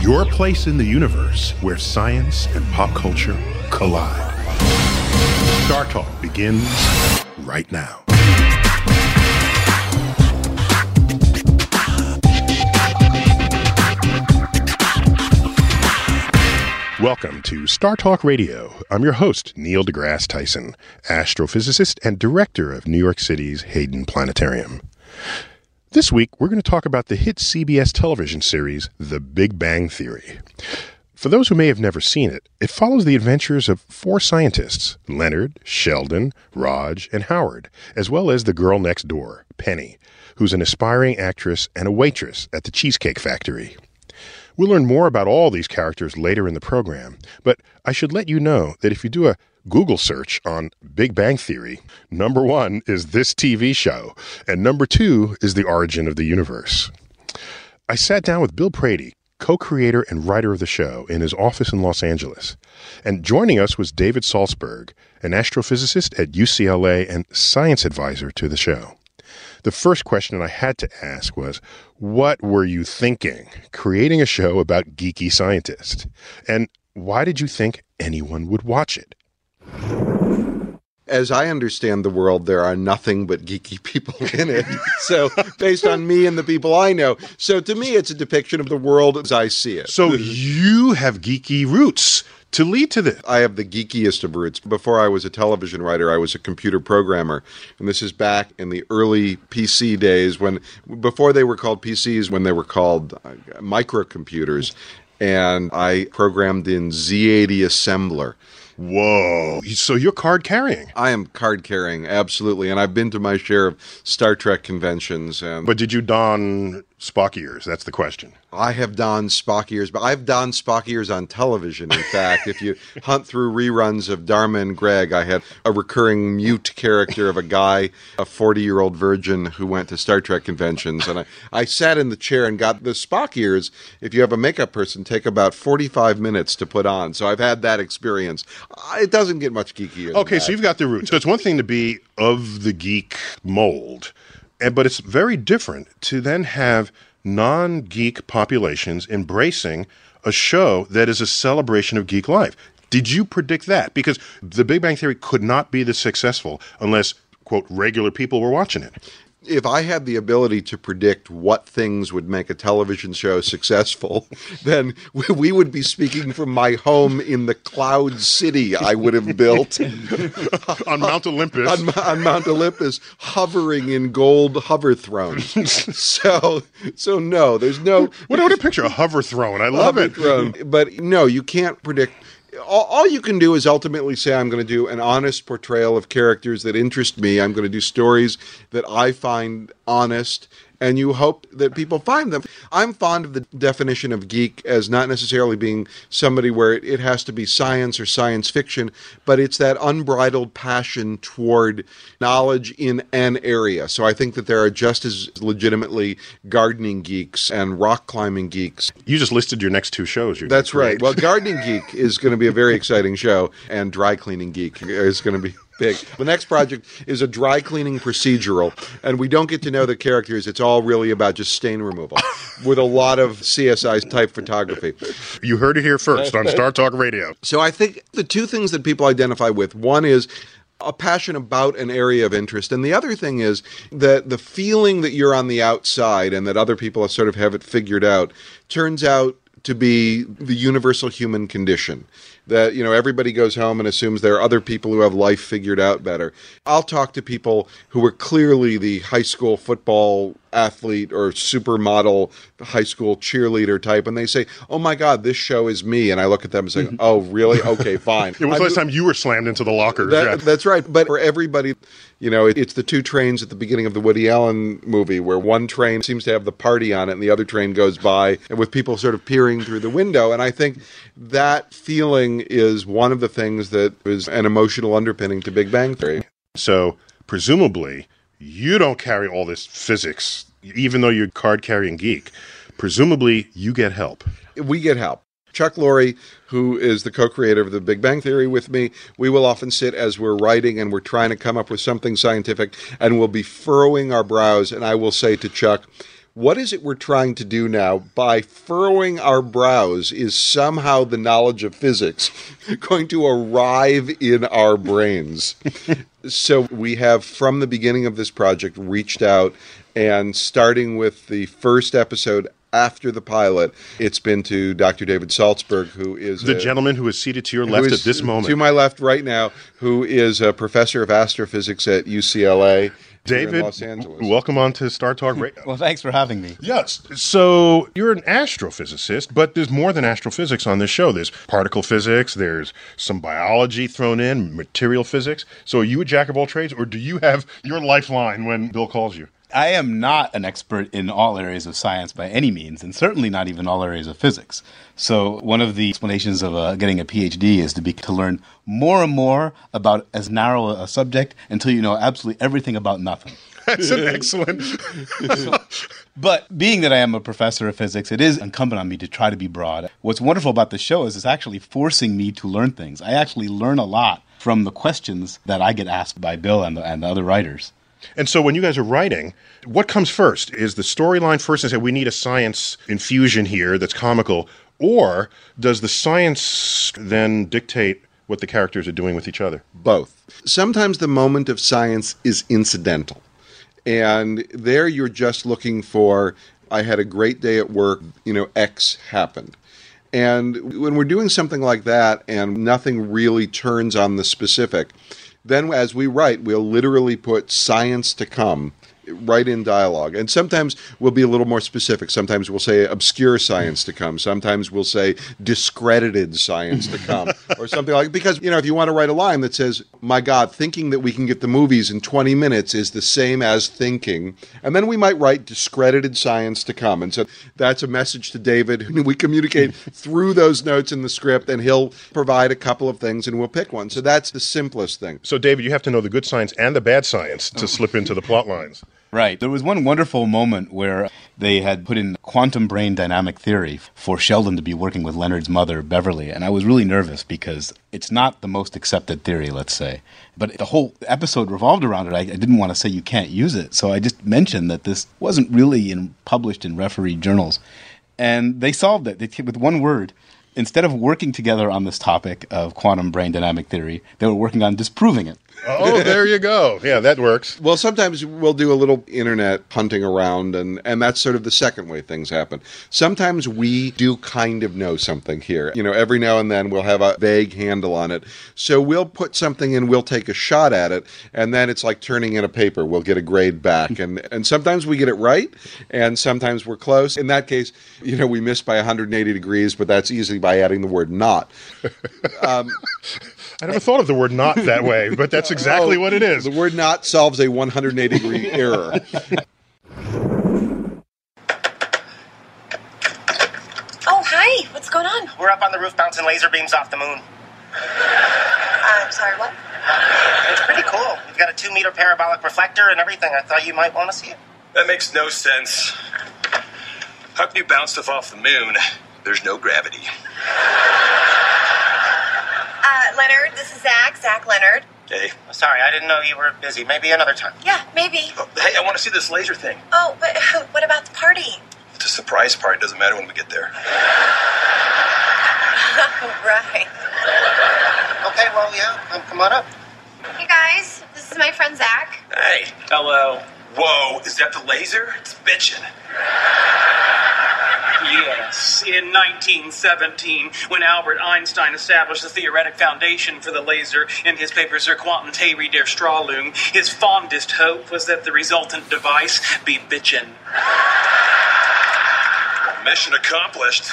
your place in the universe where science and pop culture collide. Star Talk begins right now. Welcome to Star Talk Radio. I'm your host, Neil deGrasse Tyson, astrophysicist and director of New York City's Hayden Planetarium. This week, we're going to talk about the hit CBS television series, The Big Bang Theory. For those who may have never seen it, it follows the adventures of four scientists Leonard, Sheldon, Raj, and Howard, as well as the girl next door, Penny, who's an aspiring actress and a waitress at the Cheesecake Factory. We'll learn more about all these characters later in the program, but I should let you know that if you do a Google search on Big Bang Theory, number one is this TV show, and number two is the origin of the universe. I sat down with Bill Prady, co creator and writer of the show, in his office in Los Angeles. And joining us was David Saltzberg, an astrophysicist at UCLA and science advisor to the show. The first question I had to ask was, what were you thinking creating a show about geeky scientists? And why did you think anyone would watch it? As I understand the world, there are nothing but geeky people in it. so, based on me and the people I know. So, to me, it's a depiction of the world as I see it. So, you have geeky roots to lead to this. I have the geekiest of roots. Before I was a television writer, I was a computer programmer. And this is back in the early PC days when, before they were called PCs, when they were called uh, microcomputers. And I programmed in Z80 assembler. Whoa. So you're card carrying. I am card carrying, absolutely. And I've been to my share of Star Trek conventions. And But did you don Spock ears? That's the question. I have donned Spock ears, but I've donned Spock ears on television. In fact, if you hunt through reruns of Dharma and Greg, I had a recurring mute character of a guy, a 40 year old virgin who went to Star Trek conventions. And I, I sat in the chair and got the Spock ears. If you have a makeup person, take about 45 minutes to put on. So I've had that experience. Uh, it doesn't get much geekier. Okay, so you've got the roots. So it's one thing to be of the geek mold, but it's very different to then have non geek populations embracing a show that is a celebration of geek life. Did you predict that? Because the Big Bang Theory could not be this successful unless, quote, regular people were watching it if I had the ability to predict what things would make a television show successful, then we would be speaking from my home in the cloud city I would have built on Mount Olympus. On, on, Mount Olympus, hovering in gold hover thrones. so, so no, there's no. What would a picture? A hover throne. I love it. Throne. But no, you can't predict all, all, you can do is ultimately say, I'm going to do an honest portrayal of characters that interest me. I'm going to do stories that I find honest and you hope that people find them. I'm fond of the definition of geek as not necessarily being somebody where it, has to be science or science fiction, but it's that unbridled passion toward knowledge in an area. So I think that there are just as legitimately gardening geeks and rock climbing geeks. You just listed your next two shows. That's right. Well, Gardening Geek is going to be a very exciting show, and Dry Cleaning Geek is going to be big. The next project is a dry cleaning procedural, and we don't get to know the characters. It's all really about just stain removal with a lot of CSI type photography. You heard it here first on Star Talk Radio. So I think the two things that people identify with one is a passion about an area of interest. And the other thing is that the feeling that you're on the outside and that other people sort of have it figured out turns out to be the universal human condition that you know everybody goes home and assumes there are other people who have life figured out better. I'll talk to people who were clearly the high school football athlete or supermodel high school cheerleader type and they say oh my god this show is me and i look at them and say mm-hmm. oh really okay fine It was the last time you were slammed into the lockers. that, yeah. That's right. But for everybody, you know, it, it's the two trains at the beginning of the Woody Allen movie where one train seems to have the party on it and the other train goes by and with people sort of peering through the window. And I think that feeling is one of the things that is an emotional underpinning to Big Bang Theory. So presumably, you don't carry all this physics, even though you're card carrying geek. Presumably, you get help. we get help. Chuck Lorre, who is the co-creator of the Big Bang Theory with me, we will often sit as we're writing and we're trying to come up with something scientific and we'll be furrowing our brows and I will say to Chuck, what is it we're trying to do now by furrowing our brows is somehow the knowledge of physics going to arrive in our brains so we have from the beginning of this project reached out and starting with the first episode after the pilot it's been to dr david saltzberg who is The a- gentleman who is seated to your left at this moment. to my left right now who is a professor of astrophysics at ucla David, los angeles welcome on to Star Talk Radio. Well, thanks for having me. Yes. So you're an astrophysicist, but there's more than astrophysics on this show. There's particle physics, there's some biology thrown in, material physics. So are you a jack of all trades, or do you have your lifeline when Bill calls you? I am not an expert in all areas of science by any means, and certainly not even all areas of physics. So, one of the explanations of uh, getting a PhD is to be to learn more and more about as narrow a subject until you know absolutely everything about nothing. That's an excellent. But being that I am a professor of physics, it is incumbent on me to try to be broad. What's wonderful about the show is it's actually forcing me to learn things. I actually learn a lot from the questions that I get asked by Bill and the, and the other writers. And so when you guys are writing, what comes first? Is the storyline first and say we need a science infusion here that's comical, or does the science then dictate what the characters are doing with each other? both. Sometimes the moment of science is incidental. And there you're just looking for, I had a great day at work, you know, X happened. And when we're doing something like that and nothing really turns on the specific, then as we write, we'll literally put science to come right in dialogue. And sometimes we'll be a little more specific. Sometimes we'll say obscure science to come. Sometimes we'll say discredited science to come or something like because you know if you want to write a line that says my god thinking that we can get the movies in 20 minutes is the same as thinking and then we might write discredited science to come and so that's a message to David we communicate through those notes in the script and he'll provide a couple of things and we'll pick one so that's the simplest thing So, David, you have to know the good science and the bad science to oh. slip into the plot lines. Right. There was one wonderful moment where they had put in quantum brain dynamic theory for Sheldon to be working with Leonard's mother, Beverly. And I was really nervous because it's not the most accepted theory, let's say. But the whole episode revolved around it. I, I didn't want to say you can't use it. So I just mentioned that this wasn't really in, published in referee journals. And they solved it they, with one word. Instead of working together on this topic of quantum brain dynamic theory, they were working on disproving it. Oh, there you go. Yeah, that works. Well, sometimes we'll do a little internet hunting around, and, and that's sort of the second way things happen. Sometimes we do kind of know something here. You know, every now and then we'll have a vague handle on it. So we'll put something in, we'll take a shot at it, and then it's like turning in a paper. We'll get a grade back. And, and sometimes we get it right, and sometimes we're close. In that case, you know, we missed by 180 degrees, but that's easily by adding the word not. I never thought of the word not that way, but that's exactly Oh, what it is. The word not solves a 180 degree error. Oh, hi. What's going on? We're up on the roof bouncing laser beams off the moon. Uh, I'm sorry, what? It's pretty cool. We've got a two meter parabolic reflector and everything. I thought you might want to see it. That makes no sense. How can you bounce stuff off the moon? There's no gravity. Uh, Leonard, this is Zach, Zach Leonard. Hey. Sorry, I didn't know you were busy. Maybe another time. Yeah, maybe. Oh, hey, I want to see this laser thing. Oh, but what about the party? It's a surprise party. Doesn't matter when we get there. right. Okay, well, yeah, um, come on up. Hey guys, this is my friend Zach. Hey. Hello. Whoa, is that the laser? It's bitchin'. Yes, in 1917, when Albert Einstein established the theoretic foundation for the laser in his paper Zur Quantentheorie der Strahlung, his fondest hope was that the resultant device be bitchin'. Mission accomplished.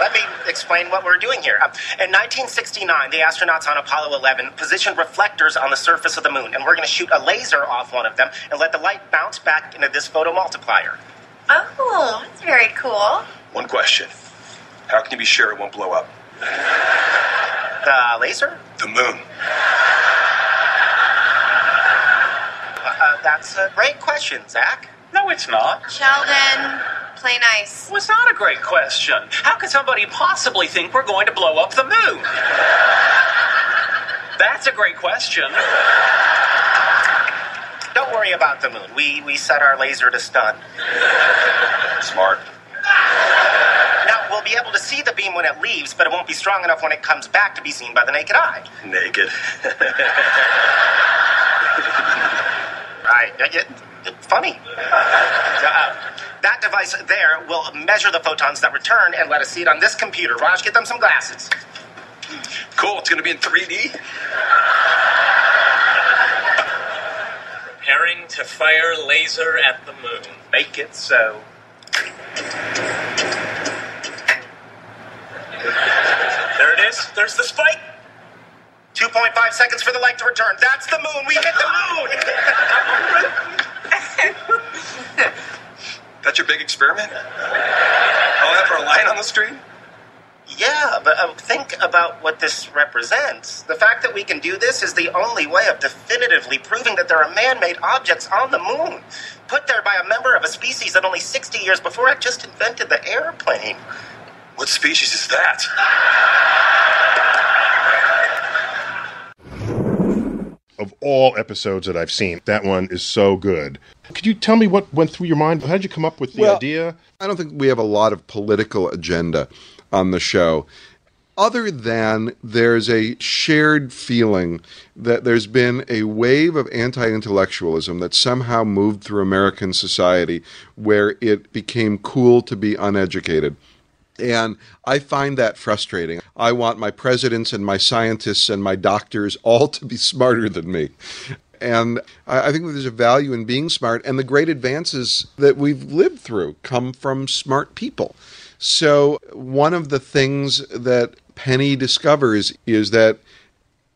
Let me explain what we're doing here. Um, in 1969, the astronauts on Apollo 11 positioned reflectors on the surface of the moon, and we're going to shoot a laser off one of them and let the light bounce back into this photomultiplier. Oh, that's very cool. One question. How can you be sure it won't blow up? The laser? The moon. Uh, uh, that's a great question, Zach. No, it's not. Sheldon, play nice. Well, it's not a great question. How could somebody possibly think we're going to blow up the moon? That's a great question. Don't worry about the moon. We, we set our laser to stun. Smart. Now, we'll be able to see the beam when it leaves, but it won't be strong enough when it comes back to be seen by the naked eye. Naked. Right. It, it's funny. Uh, that device there will measure the photons that return and let us see it on this computer. Raj, get them some glasses. cool. It's gonna be in 3D. Preparing to fire laser at the moon. Make it so. There it is. There's the spike. 2.5 seconds for the light to return. That's the moon. We hit the moon. That's your big experiment? All that for a line on the screen? yeah, but um, think about what this represents. The fact that we can do this is the only way of definitively proving that there are man made objects on the moon, put there by a member of a species that only 60 years before it just invented the airplane. What species is that? Of all episodes that I've seen, that one is so good. Could you tell me what went through your mind? How did you come up with the Well, idea? I don't think we have a lot of political agenda on the show. Other than there's a shared feeling that there's been a wave of anti intellectualism that somehow moved through American society where it became cool to be uneducated. And I find that frustrating. I want my presidents and my scientists and my doctors all to be smarter than me. And I I think there's a value in being smart, and the great advances that we've lived through come from smart people. So, one of the things that Penny discovers is that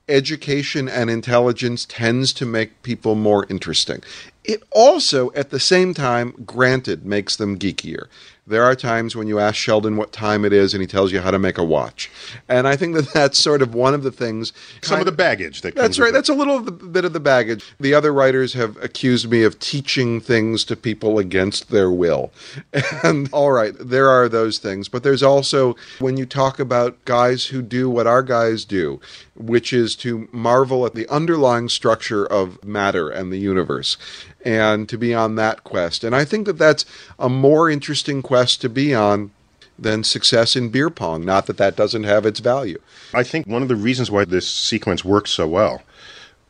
education and intelligence tends to make people more interesting. It also, at the same time, granted, makes them geekier. There are times when you ask Sheldon what time it is and he tells you how to make a watch. And I think that that's sort of one of the things. Some of the baggage that That's right. That's a little bit of the baggage. The other writers have accused me of teaching things to people against their will. And all right, there are those things. But there's also when you talk about guys who do what our guys do, which is to marvel at the underlying structure of matter and the universe and to be on that quest. And I think that that's a more interesting quest to be on than success in beer pong. Not that that doesn't have its value. I think one of the reasons why this sequence works so well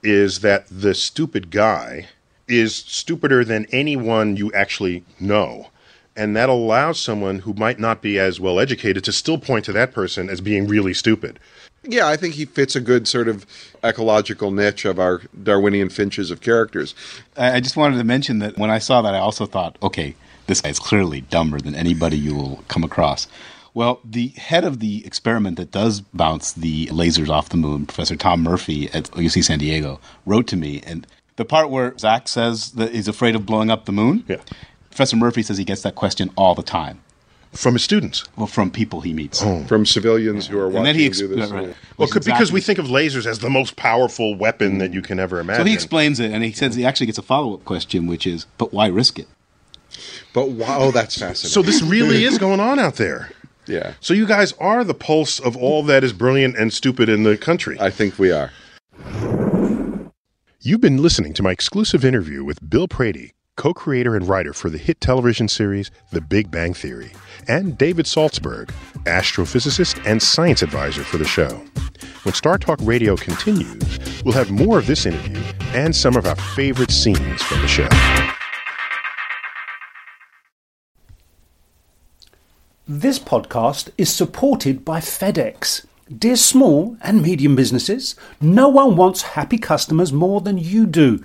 is that the stupid guy is stupider than anyone you actually know. And that allows someone who might not be as well educated to still point to that person as being really stupid. Yeah, I think he fits a good sort of ecological niche of our Darwinian finches of characters. I I just wanted to mention that when I saw that, I also thought, okay, this guy's clearly dumber than anybody you will come across. Well, the head of the experiment that does bounce the lasers off the moon, Professor Tom Murphy at UC San Diego, wrote to me, and the part where Zach says that he's afraid of blowing up the moon, Yeah. Professor Murphy says he gets that question all the time. From his students. Well, from people he meets. Oh. From civilians who are watching and then he him do this. right. Well, Which c- because we think of lasers as the most powerful weapon that you can ever imagine. So he explains it, and he says he actually gets a follow up question, which is, "But why risk it?" But wow, oh, that's fascinating. So this really is going on out there. Yeah. So you guys are the pulse of all that is brilliant and stupid in the country. I think we are. You've been listening to my exclusive interview with Bill Prady, co creator and writer for the hit television series The Big Bang Theory, and David Saltzberg, astrophysicist and science advisor for the show. When Star Talk Radio continues, we'll have more of this interview and some of our favorite scenes from the show. This podcast is supported by FedEx. Dear small and medium businesses, no one wants happy customers more than you do.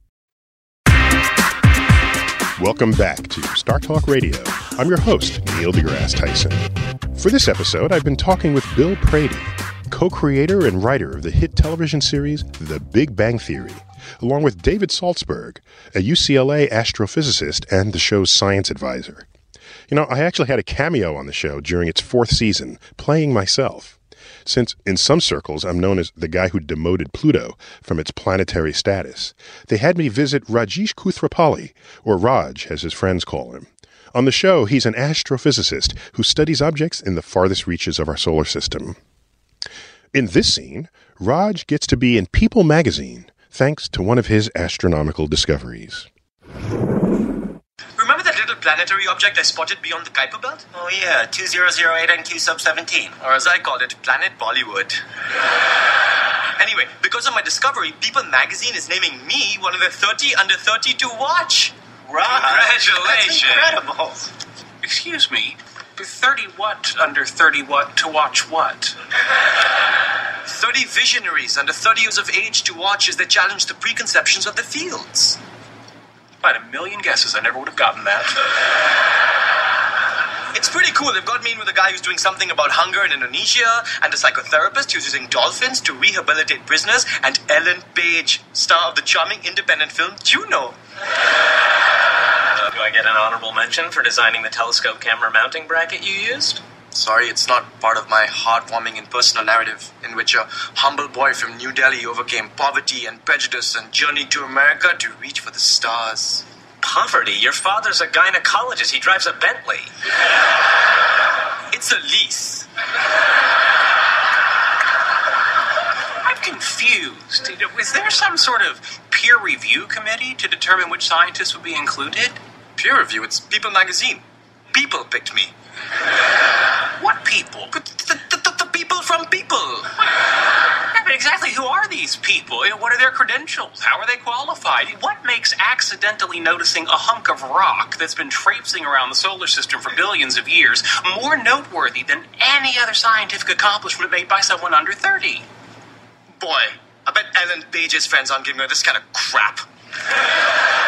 Welcome back to Star Talk Radio. I'm your host, Neil deGrasse Tyson. For this episode, I've been talking with Bill Prady, co creator and writer of the hit television series The Big Bang Theory, along with David Saltzberg, a UCLA astrophysicist and the show's science advisor. You know, I actually had a cameo on the show during its fourth season, playing myself. Since in some circles I'm known as the guy who demoted Pluto from its planetary status, they had me visit Rajesh Koothrappali, or Raj as his friends call him. On the show, he's an astrophysicist who studies objects in the farthest reaches of our solar system. In this scene, Raj gets to be in People magazine thanks to one of his astronomical discoveries. Remember that little planetary object I spotted beyond the Kuiper Belt? Oh, yeah, 2008 NQ sub 17. Or as I call it, Planet Bollywood. anyway, because of my discovery, People magazine is naming me one of the 30 under 30 to watch. Congratulations. That's incredible. Excuse me. 30 what under 30 what to watch what? 30 visionaries under 30 years of age to watch as they challenge the preconceptions of the fields. If I had a million guesses, I never would have gotten that. It's pretty cool. They've got me in with a guy who's doing something about hunger in Indonesia, and a psychotherapist who's using dolphins to rehabilitate prisoners, and Ellen Page, star of the charming independent film Juno. Do I get an honorable mention for designing the telescope camera mounting bracket you used? Sorry, it's not part of my heartwarming and personal narrative in which a humble boy from New Delhi overcame poverty and prejudice and journeyed to America to reach for the stars. Poverty? Your father's a gynecologist. He drives a Bentley. It's a lease. I'm confused. Is there some sort of peer review committee to determine which scientists would be included? Peer review, it's People magazine. People picked me. What people? The, the, the, the people from People. Yeah, but exactly who are these people? What are their credentials? How are they qualified? What makes accidentally noticing a hunk of rock that's been traipsing around the solar system for billions of years more noteworthy than any other scientific accomplishment made by someone under 30? Boy, I bet Ellen Page's friends aren't giving her this kind of crap.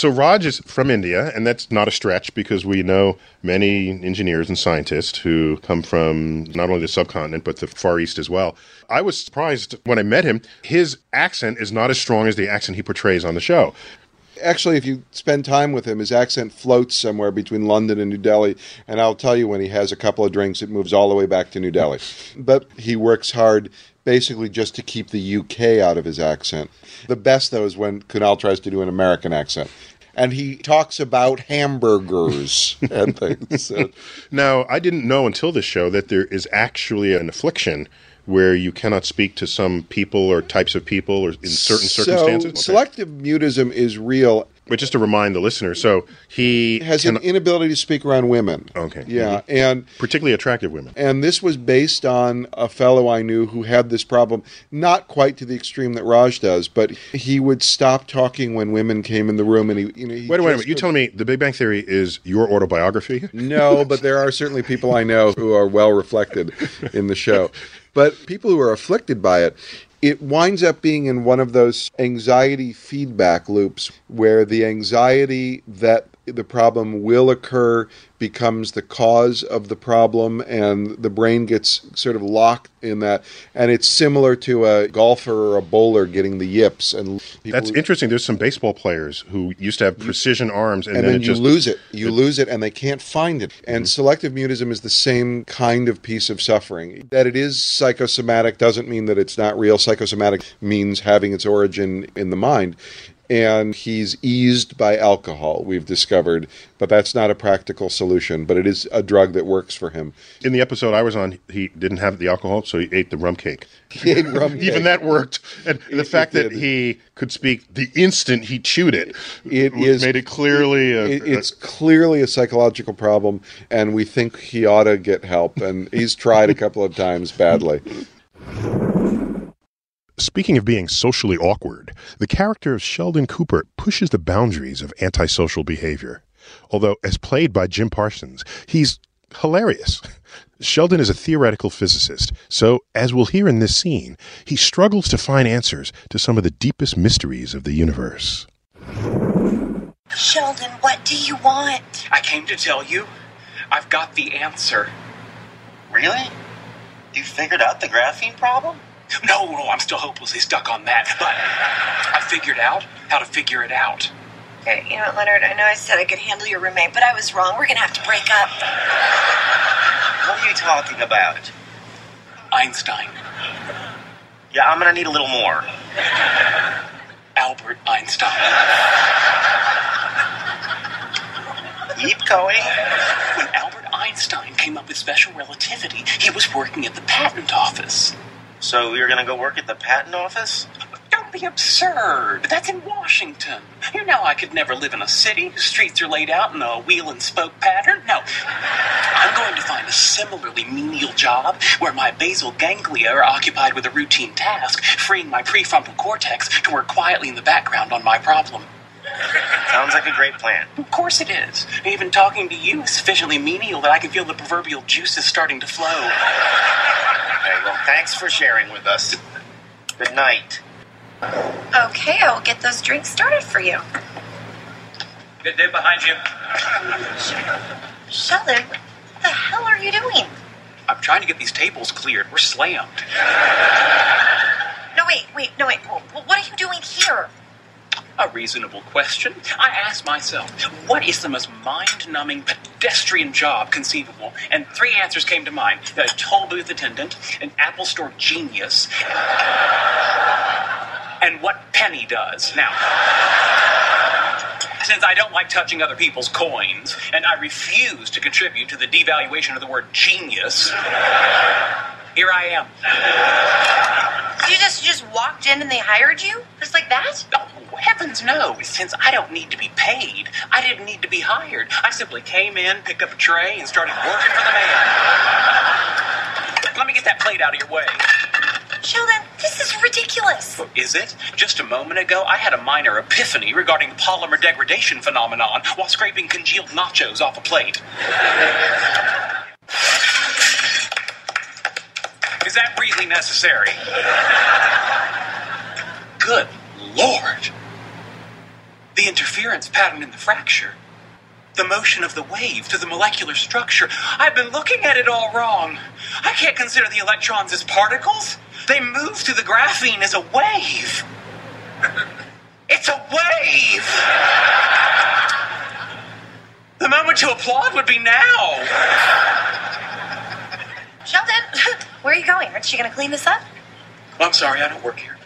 So Raj is from India, and that's not a stretch because we know many engineers and scientists who come from not only the subcontinent but the Far East as well. I was surprised when I met him. His accent is not as strong as the accent he portrays on the show. Actually, if you spend time with him, his accent floats somewhere between London and New Delhi. And I'll tell you, when he has a couple of drinks, it moves all the way back to New Delhi. But he works hard basically just to keep the UK out of his accent. The best, though, is when Kunal tries to do an American accent. And he talks about hamburgers and things. So- Now, I didn't know until this show that there is actually an affliction where you cannot speak to some people or types of people or in certain circumstances. So, selective mutism is real. But just to remind the listener, so he has an inability to speak around women. Okay. Yeah, Mhm. and particularly attractive women. And this was based on a fellow I knew who had this problem, not quite to the extreme that Raj does, but he would stop talking when women came in the room, and he, you know, he Wait, a- wait a minute. You telling me The Big Bang Theory is your autobiography? No, but there are certainly people I know who are well reflected in the show. But people who are afflicted by it, it winds up being in one of those anxiety feedback loops where the anxiety that the problem will occur becomes the cause of the problem and the brain gets sort of locked in that and it's similar to a golfer or a bowler getting the yips and people That's interesting. There's some baseball players who used to have precision arms, and, and, then, then, it you just lose it. You lose it, and they can't find it. And mm-hmm. selective mutism is the same kind of piece of suffering. That it is psychosomatic doesn't mean that it's not real. Psychosomatic means having its origin in the mind. And he's eased by alcohol, we've discovered, but that's not a practical solution. But it is a drug that works for him. In the episode I was on, he didn't have the alcohol, so he ate the rum cake. He ate rum cake. Even that worked. And the fact that he could speak the instant he chewed it, It is made it clearly. A, it- it's clearly a psychological problem, and we think he ought to get help. And he's tried a couple of times badly. Speaking of being socially awkward, the character of Sheldon Cooper pushes the boundaries of antisocial behavior. Although, as played by Jim Parsons, he's hilarious. Sheldon is a theoretical physicist, so, as we'll hear in this scene, he struggles to find answers to some of the deepest mysteries of the universe. Sheldon, what do you want? I came to tell you, I've got the answer. Really? You figured out the graphene problem? No, no, I'm still hopelessly stuck on that, but I figured out how to figure it out. Okay, you know what, Leonard? I know I said I could handle your roommate, but I was wrong. We're gonna have to break up. What are you talking about? Einstein. Yeah, I'm gonna need a little more. Albert Einstein. Keep going. When Albert Einstein came up with special relativity, he was working at the patent office. So you're gonna go work at the patent office? Don't be absurd. That's in Washington. You know I could never live in a city whose streets are laid out in a wheel and spoke pattern. No. I'm going to find a similarly menial job where my basal ganglia are occupied with a routine task, freeing my prefrontal cortex to work quietly in the background on my problem. Sounds like a great plan. Of course it is. Even talking to you is sufficiently menial that I can feel the proverbial juices starting to flow. Okay, well, thanks for sharing with us. Good night. Okay, I will get those drinks started for you. Good day behind you. Sheldon, what the hell are you doing? I'm trying to get these tables cleared. We're slammed. No, wait, wait, no, wait. What are you doing here? A reasonable question. I asked myself, what is the most mind numbing pedestrian job conceivable? And three answers came to mind a toll booth attendant, an Apple Store genius, and what Penny does. Now, since I don't like touching other people's coins, and I refuse to contribute to the devaluation of the word genius, here I am. You just you just walked in and they hired you? Just like that? Oh, heavens no. Since I don't need to be paid, I didn't need to be hired. I simply came in, picked up a tray, and started working for the man. Let me get that plate out of your way. Sheldon, this is ridiculous. Oh, is it? Just a moment ago, I had a minor epiphany regarding the polymer degradation phenomenon while scraping congealed nachos off a plate. Is that really necessary? Good Lord. The interference pattern in the fracture. The motion of the wave through the molecular structure. I've been looking at it all wrong. I can't consider the electrons as particles. They move through the graphene as a wave. It's a wave! The moment to applaud would be now. Sheldon, where are you going? Aren't you going to clean this up? I'm sorry, I don't work here.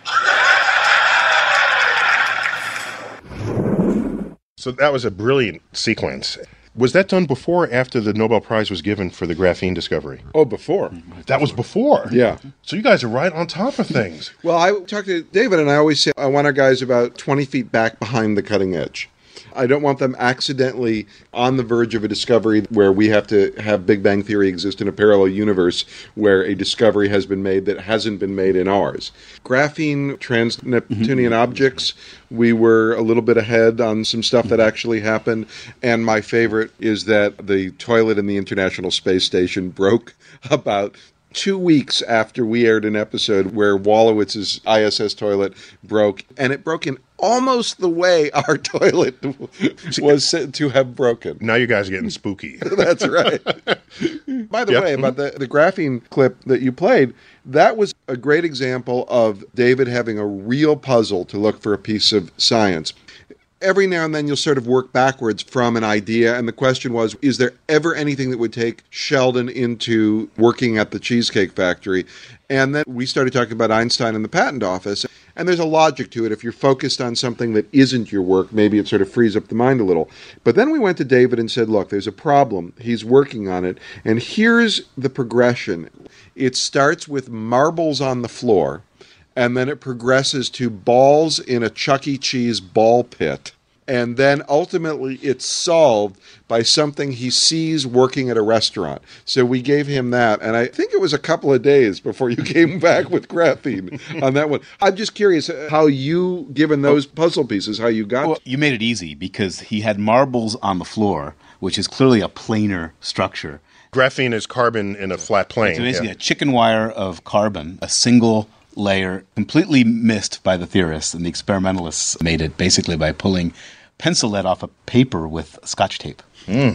So that was a brilliant sequence. Was that done before or after the Nobel Prize was given for the graphene discovery? Oh, before. Mm-hmm. That was before. Yeah. So you guys are right on top of things. Well, I talk to David, and I always say I want our guys about 20 feet back behind the cutting edge. I don't want them accidentally on the verge of a discovery where we have to have Big Bang Theory exist in a parallel universe where a discovery has been made that hasn't been made in ours. Graphene trans Neptunian mm-hmm. objects, we were a little bit ahead on some stuff that actually happened. And my favorite is that the toilet in the International Space Station broke about two weeks after we aired an episode where Wolowitz's ISS toilet broke, and it broke in almost the way our toilet was said to have broken. Now you guys are getting spooky. That's right. By the Yep. way, about mm-hmm. the, the graphene clip that you played, that was a great example of David having a real puzzle to look for a piece of science. Every now and then you'll sort of work backwards from an idea, and the question was is there ever anything that would take Sheldon into working at the Cheesecake Factory? And then we started talking about Einstein and the patent office. And there's a logic to it. If you're focused on something that isn't your work, maybe it sort of frees up the mind a little. But then we went to David and said, look, there's a problem. He's working on it. And here's the progression it starts with marbles on the floor, and then it progresses to balls in a Chuck E. Cheese ball pit. And then ultimately it's solved by something he sees working at a restaurant. So we gave him that. And I think it was a couple of days before you came back with graphene on that one. I'm just curious uh, how you, given those puzzle pieces, how you got Well, you made it easy because he had marbles on the floor, which is clearly a planar structure. Graphene is carbon in a flat plane. It's basically, yeah. a chicken wire of carbon, a single layer, completely missed by the theorists, and the experimentalists made it basically by pulling pencil lead off a paper with scotch tape. Hmm.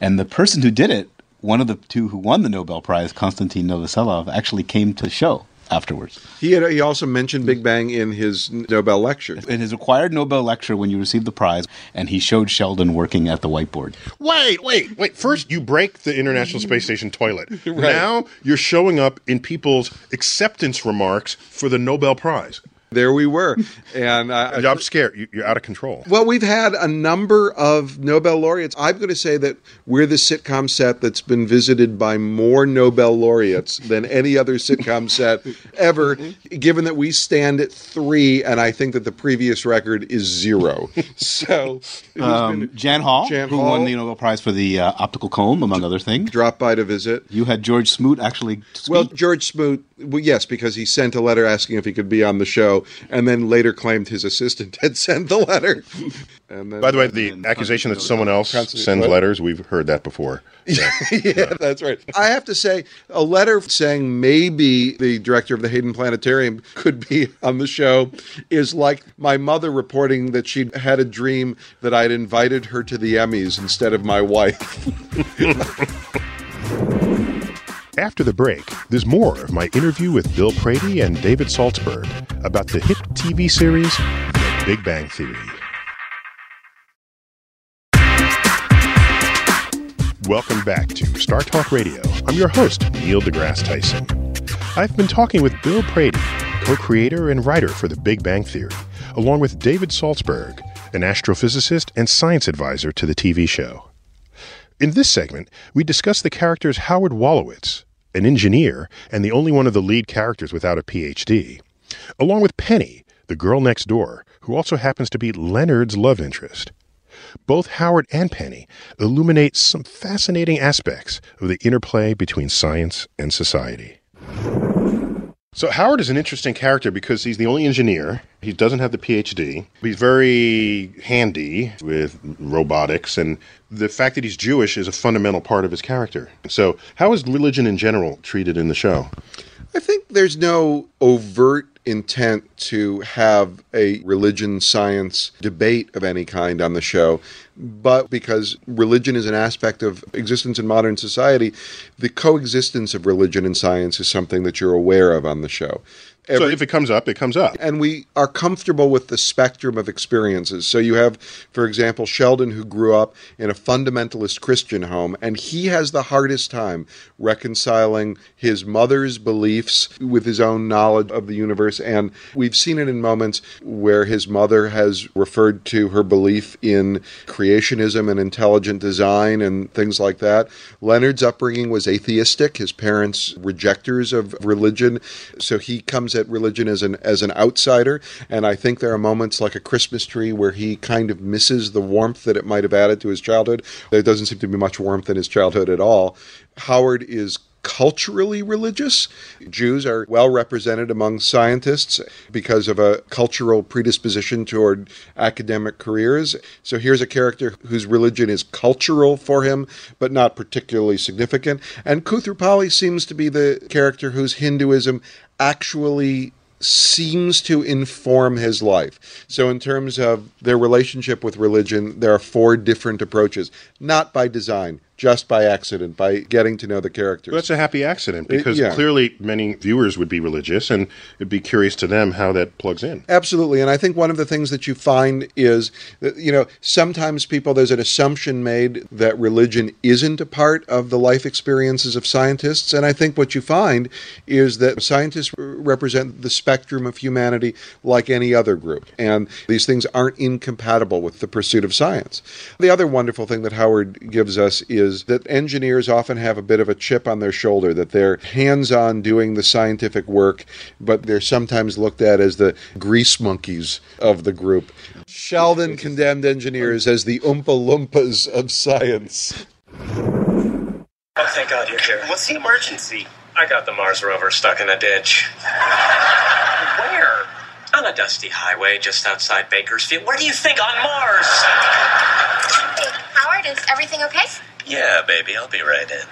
And the person who did it, one of the two who won the Nobel Prize, Konstantin Novoselov, actually came to the show afterwards. He had, he also mentioned Big Bang in his Nobel lecture. In his required Nobel lecture, when you received the prize, and he showed Sheldon working at the whiteboard. Wait, wait, wait. First, you break the International Space Station toilet. Now you're showing up in people's acceptance remarks for the Nobel Prize. There we were, and I, I'm scared. You- You're out of control. Well, we've had a number of Nobel laureates. I'm going to say that we're the sitcom set that's been visited by more Nobel laureates than any other sitcom set ever, given that we stand at three, and I think that the previous record is zero. So, who's Um, been- Jan Hall, Jan who Hall. won the Nobel Prize for the uh, optical comb, among other things. dropped by to visit. You had George Smoot actually speak. Well, George Smoot, well, yes, because he sent a letter asking if he could be on the show, and then later claimed his assistant had sent the letter. And then, By the way, the accusation that someone else Constantine- sends what? letters, we've heard that before. So, yeah, that's right. I have to say, a letter saying maybe the director of the Hayden Planetarium could be on the show is like my mother reporting that she'd had a dream that I'd invited her to the Emmys instead of my wife. After the break, there's more of my interview with Bill Prady and David Saltzberg about the hit TV series The Big Bang Theory. Welcome back to Star Talk Radio. I'm your host, Neil deGrasse Tyson. I've been talking with Bill Prady, co creator and writer for The Big Bang Theory, along with David Saltzberg, an astrophysicist and science advisor to the TV show. In this segment, we discuss the characters Howard Wolowitz, an engineer and the only one of the lead characters without a PhD, along with Penny, the girl next door, who also happens to be Leonard's love interest. Both Howard and Penny illuminate some fascinating aspects of the interplay between science and society. So Howard is an interesting character because he's the only engineer. He doesn't have the PhD. He's very handy with robotics, and the fact that he's Jewish is a fundamental part of his character. So, how is religion in general treated in the show? I think there's no overt intent to have a religion science debate of any kind on the show. But because religion is an aspect of existence in modern society, the coexistence of religion and science is something that you're aware of on the show. So if it comes up, it comes up. And we are comfortable with the spectrum of experiences. So you have, for example, Sheldon, who grew up in a fundamentalist Christian home, and he has the hardest time reconciling his mother's beliefs with his own knowledge of the universe. And we've seen it in moments where his mother has referred to her belief in creationism and intelligent design and things like that. Leonard's upbringing was atheistic, his parents rejectors of religion. So he comes at religion as an as an outsider, and I think there are moments like a Christmas tree where he kind of misses the warmth that it might have added to his childhood. There doesn't seem to be much warmth in his childhood at all. Howard is culturally religious. Jews are well represented among scientists because of a cultural predisposition toward academic careers. So here's a character whose religion is cultural for him, but not particularly significant. And Koothrappali seems to be the character whose Hinduism actually seems to inform his life. So, in terms of their relationship with religion, there are four different approaches, not by design, just by accident, by getting to know the characters. Well, that's a happy accident because yeah. clearly many viewers would be religious and it'd be curious to them how that plugs in. Absolutely. And I think one of the things that you find is that, you know, sometimes people, there's an assumption made that religion isn't a part of the life experiences of scientists. And I think what you find is that scientists represent the spectrum of humanity like any other group. And these things aren't incompatible with the pursuit of science. The other wonderful thing that Howard gives us is that engineers often have a bit of a chip on their shoulder, that they're hands on doing the scientific work, but they're sometimes looked at as the grease monkeys of the group. Sheldon condemned engineers as the Oompa Loompas of science. Oh, thank God you're here. What's the emergency? I got the Mars rover stuck in a ditch. Where? On a dusty highway just outside Bakersfield. Where do you think? On Mars! Hey, Howard, is everything okay? Yeah, baby, I'll be right in.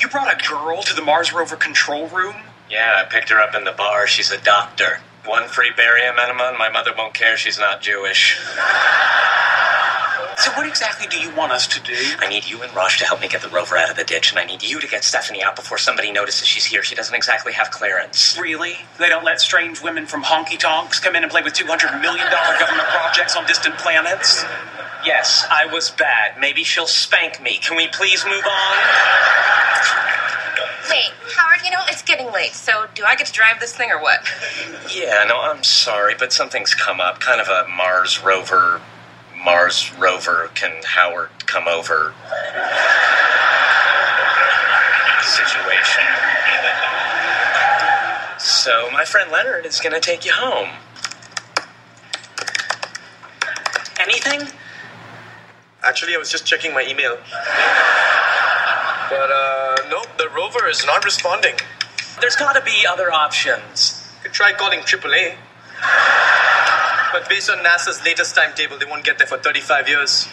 You brought a girl to the Mars rover control room? Yeah, I picked her up in the bar. She's a doctor. One free barium enema, and my mother won't care she's not Jewish. So, what exactly do you want us to do? I need you and Raj to help me get the rover out of the ditch, and I need you to get Stephanie out before somebody notices she's here. She doesn't exactly have clearance. Really? They don't let strange women from honky tonks come in and play with $200 million government projects on distant planets? Yes, I was bad. Maybe she'll spank me. Can we please move on? Wait, Howard, you know, it's getting late, so do I get to drive this thing or what? Yeah, no, I'm sorry, but something's come up. Kind of a Mars rover. Mars rover, can Howard come over? Situation. So, my friend Leonard is going to take you home. Anything? Actually, I was just checking my email. But, uh, nope, the rover is not responding. There's got to be other options. Could try calling AAA. But based on NASA's latest timetable, they won't get there for 35 years.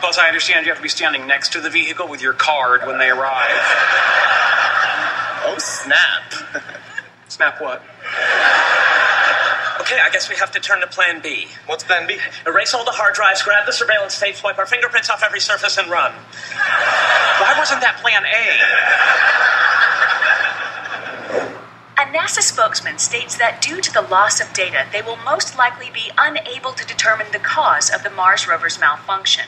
Plus, I understand you have to be standing next to the vehicle with your card when they arrive. Oh, snap. Snap what? Okay, I guess we have to turn to plan B. What's plan B? Erase all the hard drives, grab the surveillance tapes, wipe our fingerprints off every surface, and run. Why wasn't that plan A? A NASA spokesman states that due to the loss of data, they will most likely be unable to determine the cause of the Mars rover's malfunction.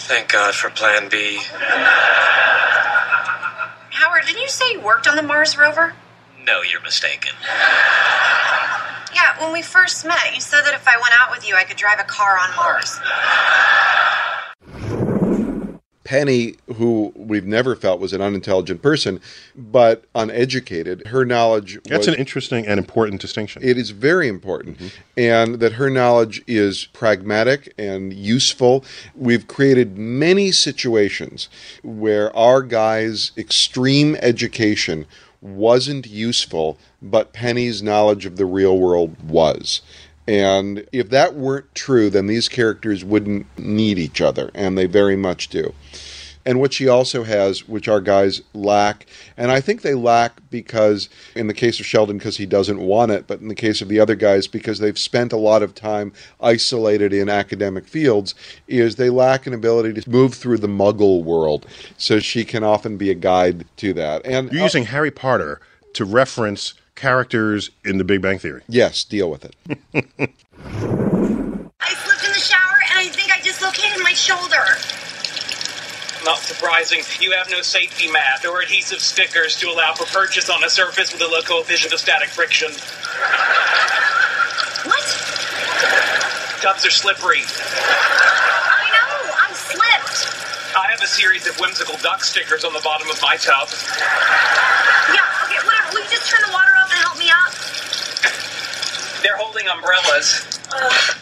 Thank God for plan B. Howard, didn't you say you worked on the Mars rover? No, you're mistaken. Yeah, when we first met, you said that if I went out with you, I could drive a car on Mars. Penny, who we've never felt was an unintelligent person, but uneducated, her knowledge That's was, an interesting and important distinction. It is very important, mm-hmm. and that her knowledge is pragmatic and useful. We've created many situations where our guy's extreme education wasn't useful, but Penny's knowledge of the real world was. And if that weren't true, then these characters wouldn't need each other, and they very much do. And what she also has, which our guys lack, and I think they lack because, in the case of Sheldon, because he doesn't want it, but in the case of the other guys, because they've spent a lot of time isolated in academic fields, is they lack an ability to move through the muggle world. So she can often be a guide to that. And You're using Harry Potter to reference characters in The Big Bang Theory. Yes, deal with it. I slipped in the shower and I think I dislocated my shoulder. Not surprising, you have no safety mat or adhesive stickers to allow for purchase on a surface with a low coefficient of static friction. What? Tubs are slippery. I know, I slipped. I have a series of whimsical duck stickers on the bottom of my tub. Yeah, okay, whatever. Will you just turn the water off and help me up? They're holding umbrellas. What?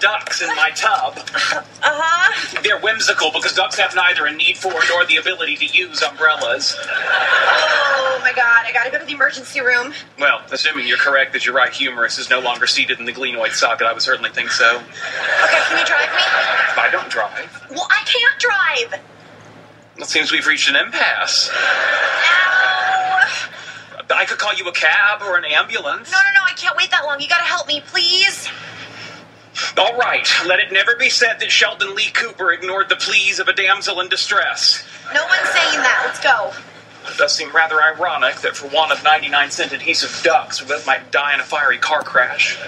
Ducks in my tub. Uh huh. They're whimsical because ducks have neither a need for nor the ability to use umbrellas. Oh my god, I gotta go to the emergency room. Well, assuming you're correct that your right humerus is no longer seated in the glenoid socket, I would certainly think so. Okay, can you drive me? I don't drive. Well, I can't drive. It seems we've reached an impasse. I could call you a cab or an ambulance. No, no, no, I can't wait that long. You gotta help me, please. All right, let it never be said that Sheldon Lee Cooper ignored the pleas of a damsel in distress. No one's saying that. Let's go. It does seem rather ironic that for one of 99 cent adhesive ducks, we both might die in a fiery car crash.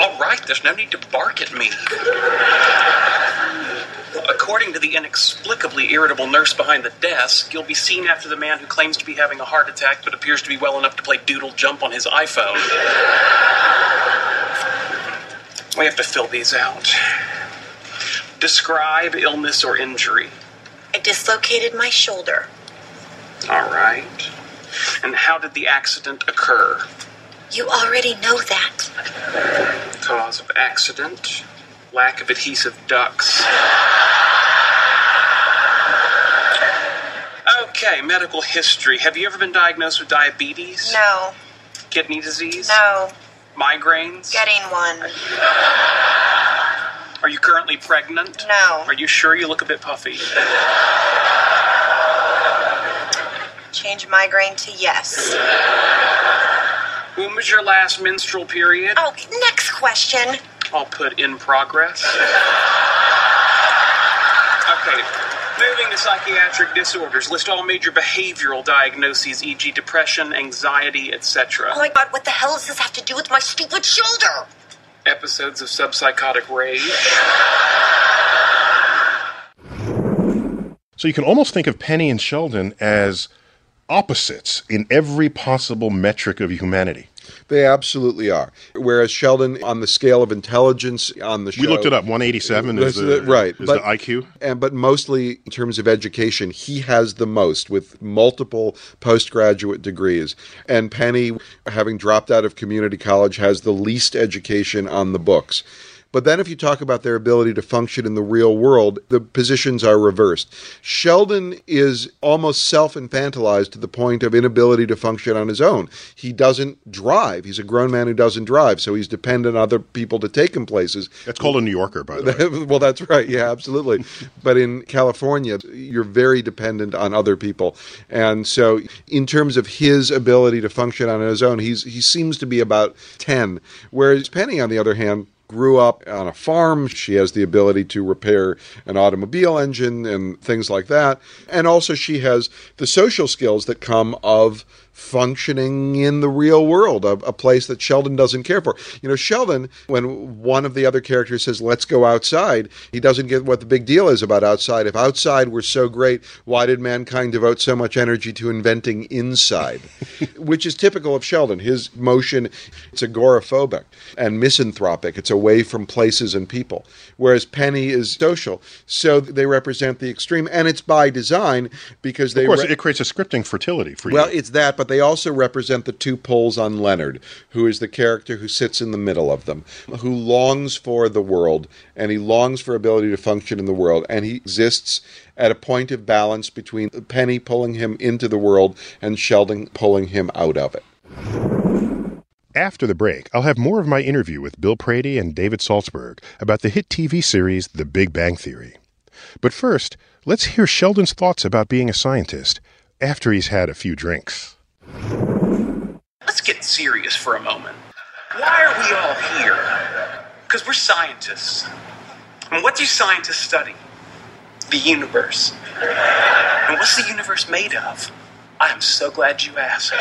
All right, there's no need to bark at me. According to the inexplicably irritable nurse behind the desk, you'll be seen after the man who claims to be having a heart attack but appears to be well enough to play doodle jump on his iPhone. We have to fill these out. Describe illness or injury. I dislocated my shoulder. All right. And how did the accident occur? You already know that. Cause of accident, lack of adhesive ducts. Okay, medical history. Have you ever been diagnosed with diabetes? No. Kidney disease? No. Migraines? Getting one. Are you currently pregnant? No. Are you sure you look a bit puffy? Change migraine to yes. When was your last menstrual period? Oh, next question. I'll put in progress. Okay, moving to psychiatric disorders. List all major behavioral diagnoses, e.g., depression, anxiety, etc. Oh my god, what the hell does this have to do with my stupid shoulder? Episodes of subpsychotic rage. So you can almost think of Penny and Sheldon as opposites in every possible metric of humanity. They absolutely are. Whereas Sheldon, on the scale of intelligence on the show, We looked it up. 187 is That's the, right, is but- the IQ. and but mostly in terms of education, he has the most with multiple postgraduate degrees. And Penny, having dropped out of community college, has the least education on the books. But then, if you talk about their ability to function in the real world, the positions are reversed. Sheldon is almost self infantilized to the point of inability to function on his own. He doesn't drive. He's a grown man who doesn't drive, so he's dependent on other people to take him places. That's called a New Yorker, by the way. well, that's right. Yeah, absolutely. but in California, you're very dependent on other people, and so in terms of his ability to function on his own, he's he seems to be about ten. Whereas Penny, on the other hand. Grew up on a farm. She has the ability to repair an automobile engine and things like that. And also, she has the social skills that come of functioning in the real world, a, a place that Sheldon doesn't care for. You know, Sheldon, when one of the other characters says, let's go outside, he doesn't get what the big deal is about outside. If outside were so great, why did mankind devote so much energy to inventing inside? Which is typical of Sheldon. His motion, it's agoraphobic and misanthropic. It's away from places and people. Whereas Penny is social. So they represent the extreme. And it's by design because they Of course, re- it creates a scripting fertility for you. well, it's that, but they also represent the two poles on Leonard, who is the character who sits in the middle of them, who longs for the world, and he longs for ability to function in the world, and he exists at a point of balance between Penny pulling him into the world and Sheldon pulling him out of it. After the break, I'll have more of my interview with Bill Prady and David Saltzberg about the hit TV series The Big Bang Theory. But first, let's hear Sheldon's thoughts about being a scientist after he's had a few drinks. Let's get serious for a moment. Why are we all here? Because we're scientists. And what do scientists study? The universe. And what's the universe made of? I am so glad you asked.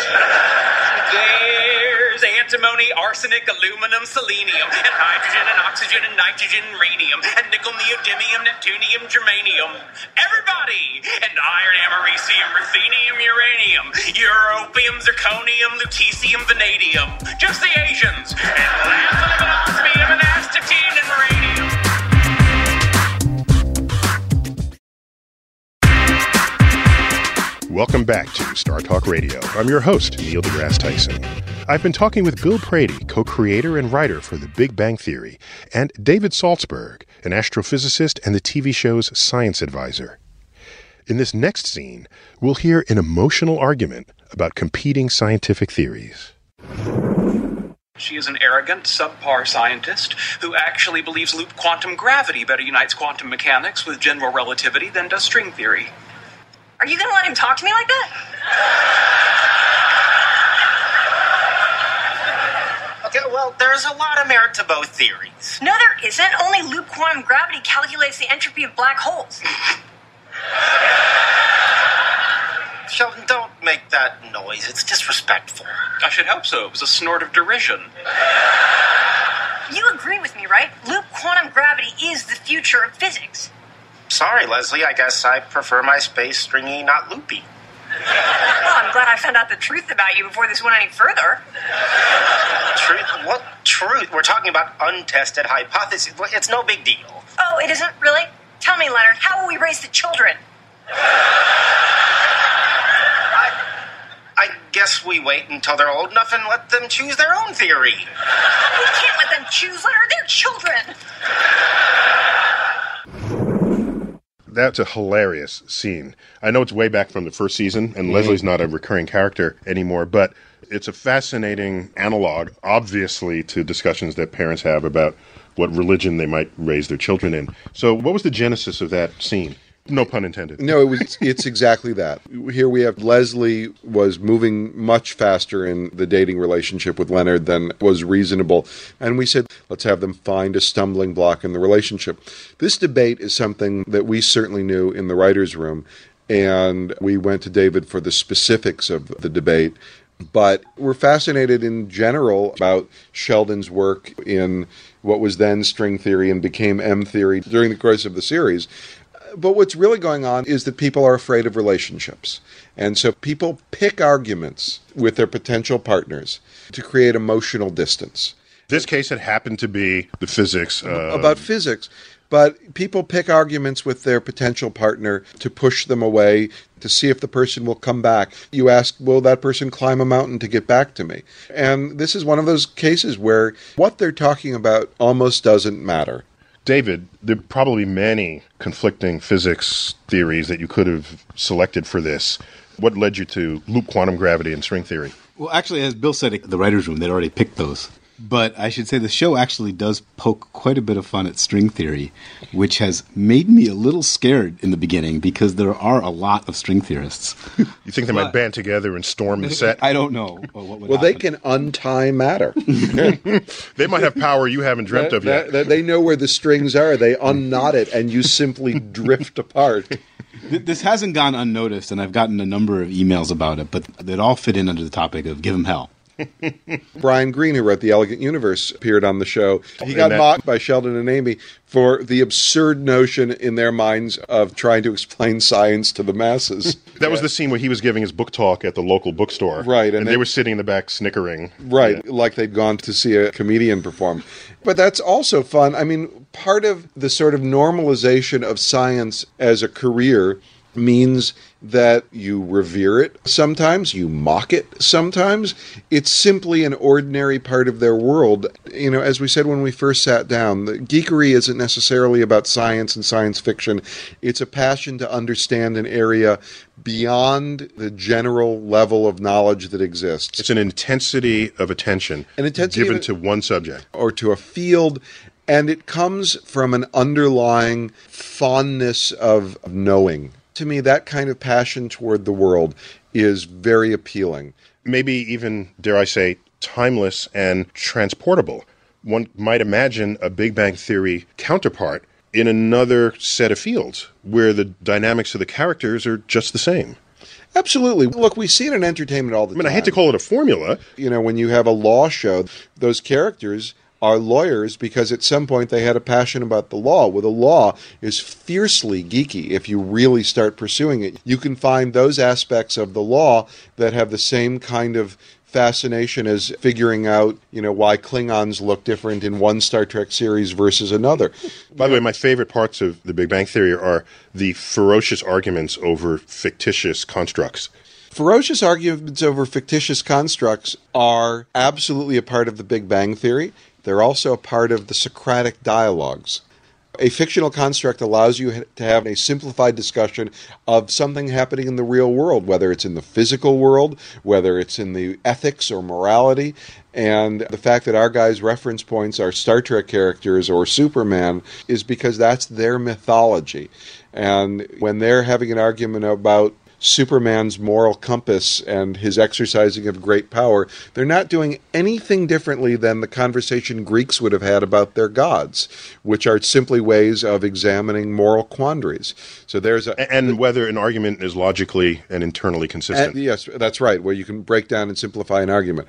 There's antimony, arsenic, aluminum, selenium, and hydrogen, and oxygen, and nitrogen, and radium, and nickel, neodymium, neptunium, germanium. Everybody! And iron, americium, ruthenium, uranium, europium, zirconium, lutetium, vanadium. Just the Asians. And lanthanum, and osmium, and astatine, and radium. Welcome back to Star Talk Radio. I'm your host, Neil deGrasse Tyson. I've been talking with Bill Prady, co creator and writer for The Big Bang Theory, and David Saltzberg, an astrophysicist and the TV show's science advisor. In this next scene, we'll hear an emotional argument about competing scientific theories. She is an arrogant, subpar scientist who actually believes loop quantum gravity better unites quantum mechanics with general relativity than does string theory. Are you gonna let him talk to me like that? Okay, well, there's a lot of merit to both theories. No, there isn't. Only loop quantum gravity calculates the entropy of black holes. Sheldon, don't make that noise. It's disrespectful. I should hope so. It was a snort of derision. You agree with me, right? Loop quantum gravity is the future of physics. Sorry, Leslie. I guess I prefer my space stringy, not loopy. Well, I'm glad I found out the truth about you before this went any further. Truth? What truth? We're talking about untested hypotheses. It's no big deal. Oh, it isn't really? Tell me, Leonard, how will we raise the children? I guess we wait until they're old enough and let them choose their own theory. We can't let them choose, Leonard. They're children. That's a hilarious scene. I know it's way back from the first season, and mm-hmm. Leslie's not a recurring character anymore, but it's a fascinating analog, obviously, to discussions that parents have about what religion they might raise their children in. So, what was the genesis of that scene? No pun intended. No, it was. It's exactly that. Here we have Leslie was moving much faster in the dating relationship with Leonard than was reasonable, and we said let's have them find a stumbling block in the relationship. This debate is something that we certainly knew in the writers' room, and we went to David for the specifics of the debate. But we're fascinated in general about Sheldon's work in what was then string theory and became M theory during the course of the series but what's really going on is that people are afraid of relationships. And so people pick arguments with their potential partners to create emotional distance. This case had happened to be the physics. Uh, about physics. But people pick arguments with their potential partner to push them away, to see if the person will come back. You ask, will that person climb a mountain to get back to me? And this is one of those cases where what they're talking about almost doesn't matter. David, there are probably many conflicting physics theories that you could have selected for this. What led you to loop quantum gravity and string theory? Well, actually, as Bill said, the writer's room, they'd already picked those. But I should say the show actually does poke quite a bit of fun at string theory, which has made me a little scared in the beginning because there are a lot of string theorists. You think they might band together and storm the set? I don't know. What would Well, they can untie matter. they might have power you haven't dreamt of yet. That- that they know where the strings are. They unknot it, and you simply drift apart. This hasn't gone unnoticed, and I've gotten a number of emails about it, but they'd all fit in under the topic of give them hell. Brian Greene, who wrote The Elegant Universe, appeared on the show. He got that- mocked by Sheldon and Amy for the absurd notion in their minds of trying to explain science to the masses. That was the scene where he was giving his book talk at the local bookstore. Right, And, and they, they- were sitting in the back snickering. Right, like they'd gone to see a comedian perform. But that's also fun. I mean, part of the sort of normalization of science as a career means that you revere it sometimes, you mock it sometimes. It's simply an ordinary part of their world. You know, as we said when we first sat down, the geekery isn't necessarily about science and science fiction. It's a passion to understand an area beyond the general level of knowledge that exists. It's an intensity of attention An intensity given of- to one subject. or to a field and it comes from an underlying fondness of knowing to me that kind of passion toward the world is very appealing maybe even, dare I say, timeless and transportable. One might imagine a Big Bang Theory counterpart in another set of fields where the dynamics of the characters are just the same. Absolutely. Look, we see it in entertainment all the I mean, time. I hate to call it a formula. You know, when you have a law show, those characters are lawyers because at some point they had a passion about the law. Well, the law is fiercely geeky if you really start pursuing it. You can find those aspects of the law that have the same kind of fascination as figuring out, you know, why Klingons look different in one Star Trek series versus another. By the way, my favorite parts of the Big Bang Theory are the ferocious arguments over fictitious constructs. Ferocious arguments over fictitious constructs are absolutely a part of the Big Bang Theory. They're also a part of the Socratic dialogues. A fictional construct allows you to have a simplified discussion of something happening in the real world, whether it's in the physical world, whether it's in the ethics or morality. And the fact that our guys' reference points are Star Trek characters or Superman is because that's their mythology. And when they're having an argument about Superman's moral compass and his exercising of great power, they're not doing anything differently than the conversation Greeks would have had about their gods, which are simply ways of examining moral quandaries. So there's a. And whether an argument is logically and internally consistent. And yes, that's right, where you can break down and simplify an argument.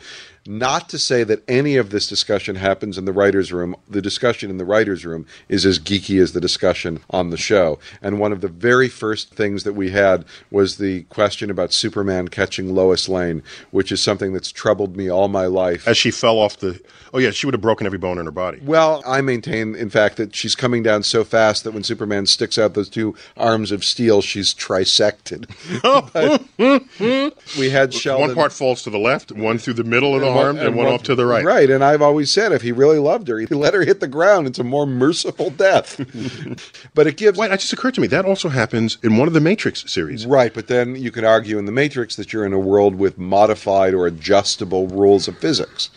Not to say that any of this discussion happens in the writer's room. The discussion in the writer's room is as geeky as the discussion on the show. And one of the very first things that we had was the question about Superman catching Lois Lane, which is something that's troubled me all my life. As she fell off the. Oh, yeah, she would have broken every bone in her body. Well, I maintain, in fact, that she's coming down so fast that when Superman sticks out those two arms of steel, she's trisected. We had Sheldon. One part falls to the left, one through the middle of the arm, and, one off to the right. Right, and I've always said if he really loved her, he let her hit the ground. It's a more merciful death. but it gives. Wait, it just occurred to me that also happens in one of the Matrix series. Right, but then you could argue in the Matrix that you're in a world with modified or adjustable rules of physics.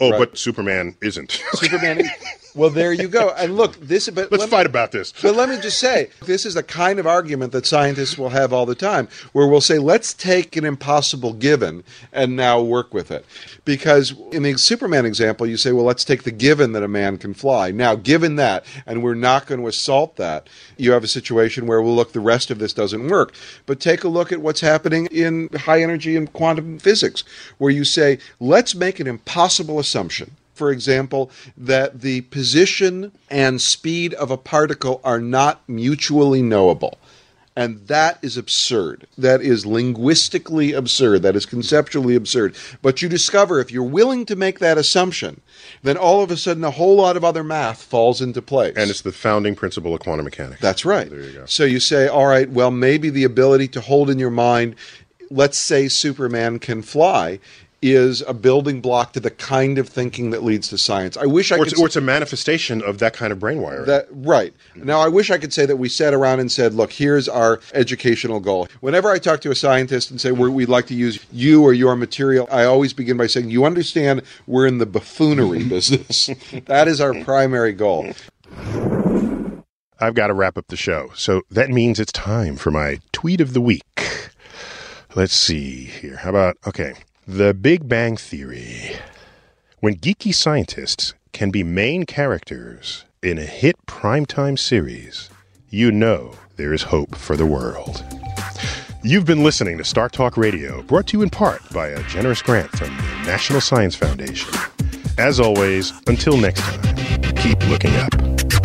Oh, Right. but Superman isn't. Superman. well, there you go. And look, this. But Let's let me- fight about this. But let me just say, this is the kind of argument that scientists will have all the time, where we'll say, let's take an impossible given and now work with it. Because in the Superman example, you say, well, let's take the given that a man can fly. Now, given that, and we're not going to assault that, you have a situation where, well, look, the rest of this doesn't work. But take a look at what's happening in high energy and quantum physics, where you say, let's make an impossible assumption for example, that the position and speed of a particle are not mutually knowable. And that is absurd. That is linguistically absurd. That is conceptually absurd. But you discover if you're willing to make that assumption, then all of a sudden a whole lot of other math falls into place. And it's the founding principle of quantum mechanics. That's right. There you go. So you say, all right, well, maybe the ability to hold in your mind, let's say Superman can fly, is a building block to the kind of thinking that leads to science. I wish I Or could. it's, or it's a manifestation of that kind of brain wiring. that right now, I wish I could say that we sat around and said, "Look, here's our educational goal." Whenever I talk to a scientist and say we we'd like to use you or your material, I always begin by saying, "You understand, we're in the buffoonery business. that is our primary goal." I've got to wrap up the show. So that means it's time for my tweet of the week. Let's see here. How about, okay, the Big Bang Theory. When geeky scientists can be main characters in a hit primetime series, you know there is hope for the world. You've been listening to Star Talk Radio, brought to you in part by a generous grant from the National Science Foundation. As always, until next time, keep looking up.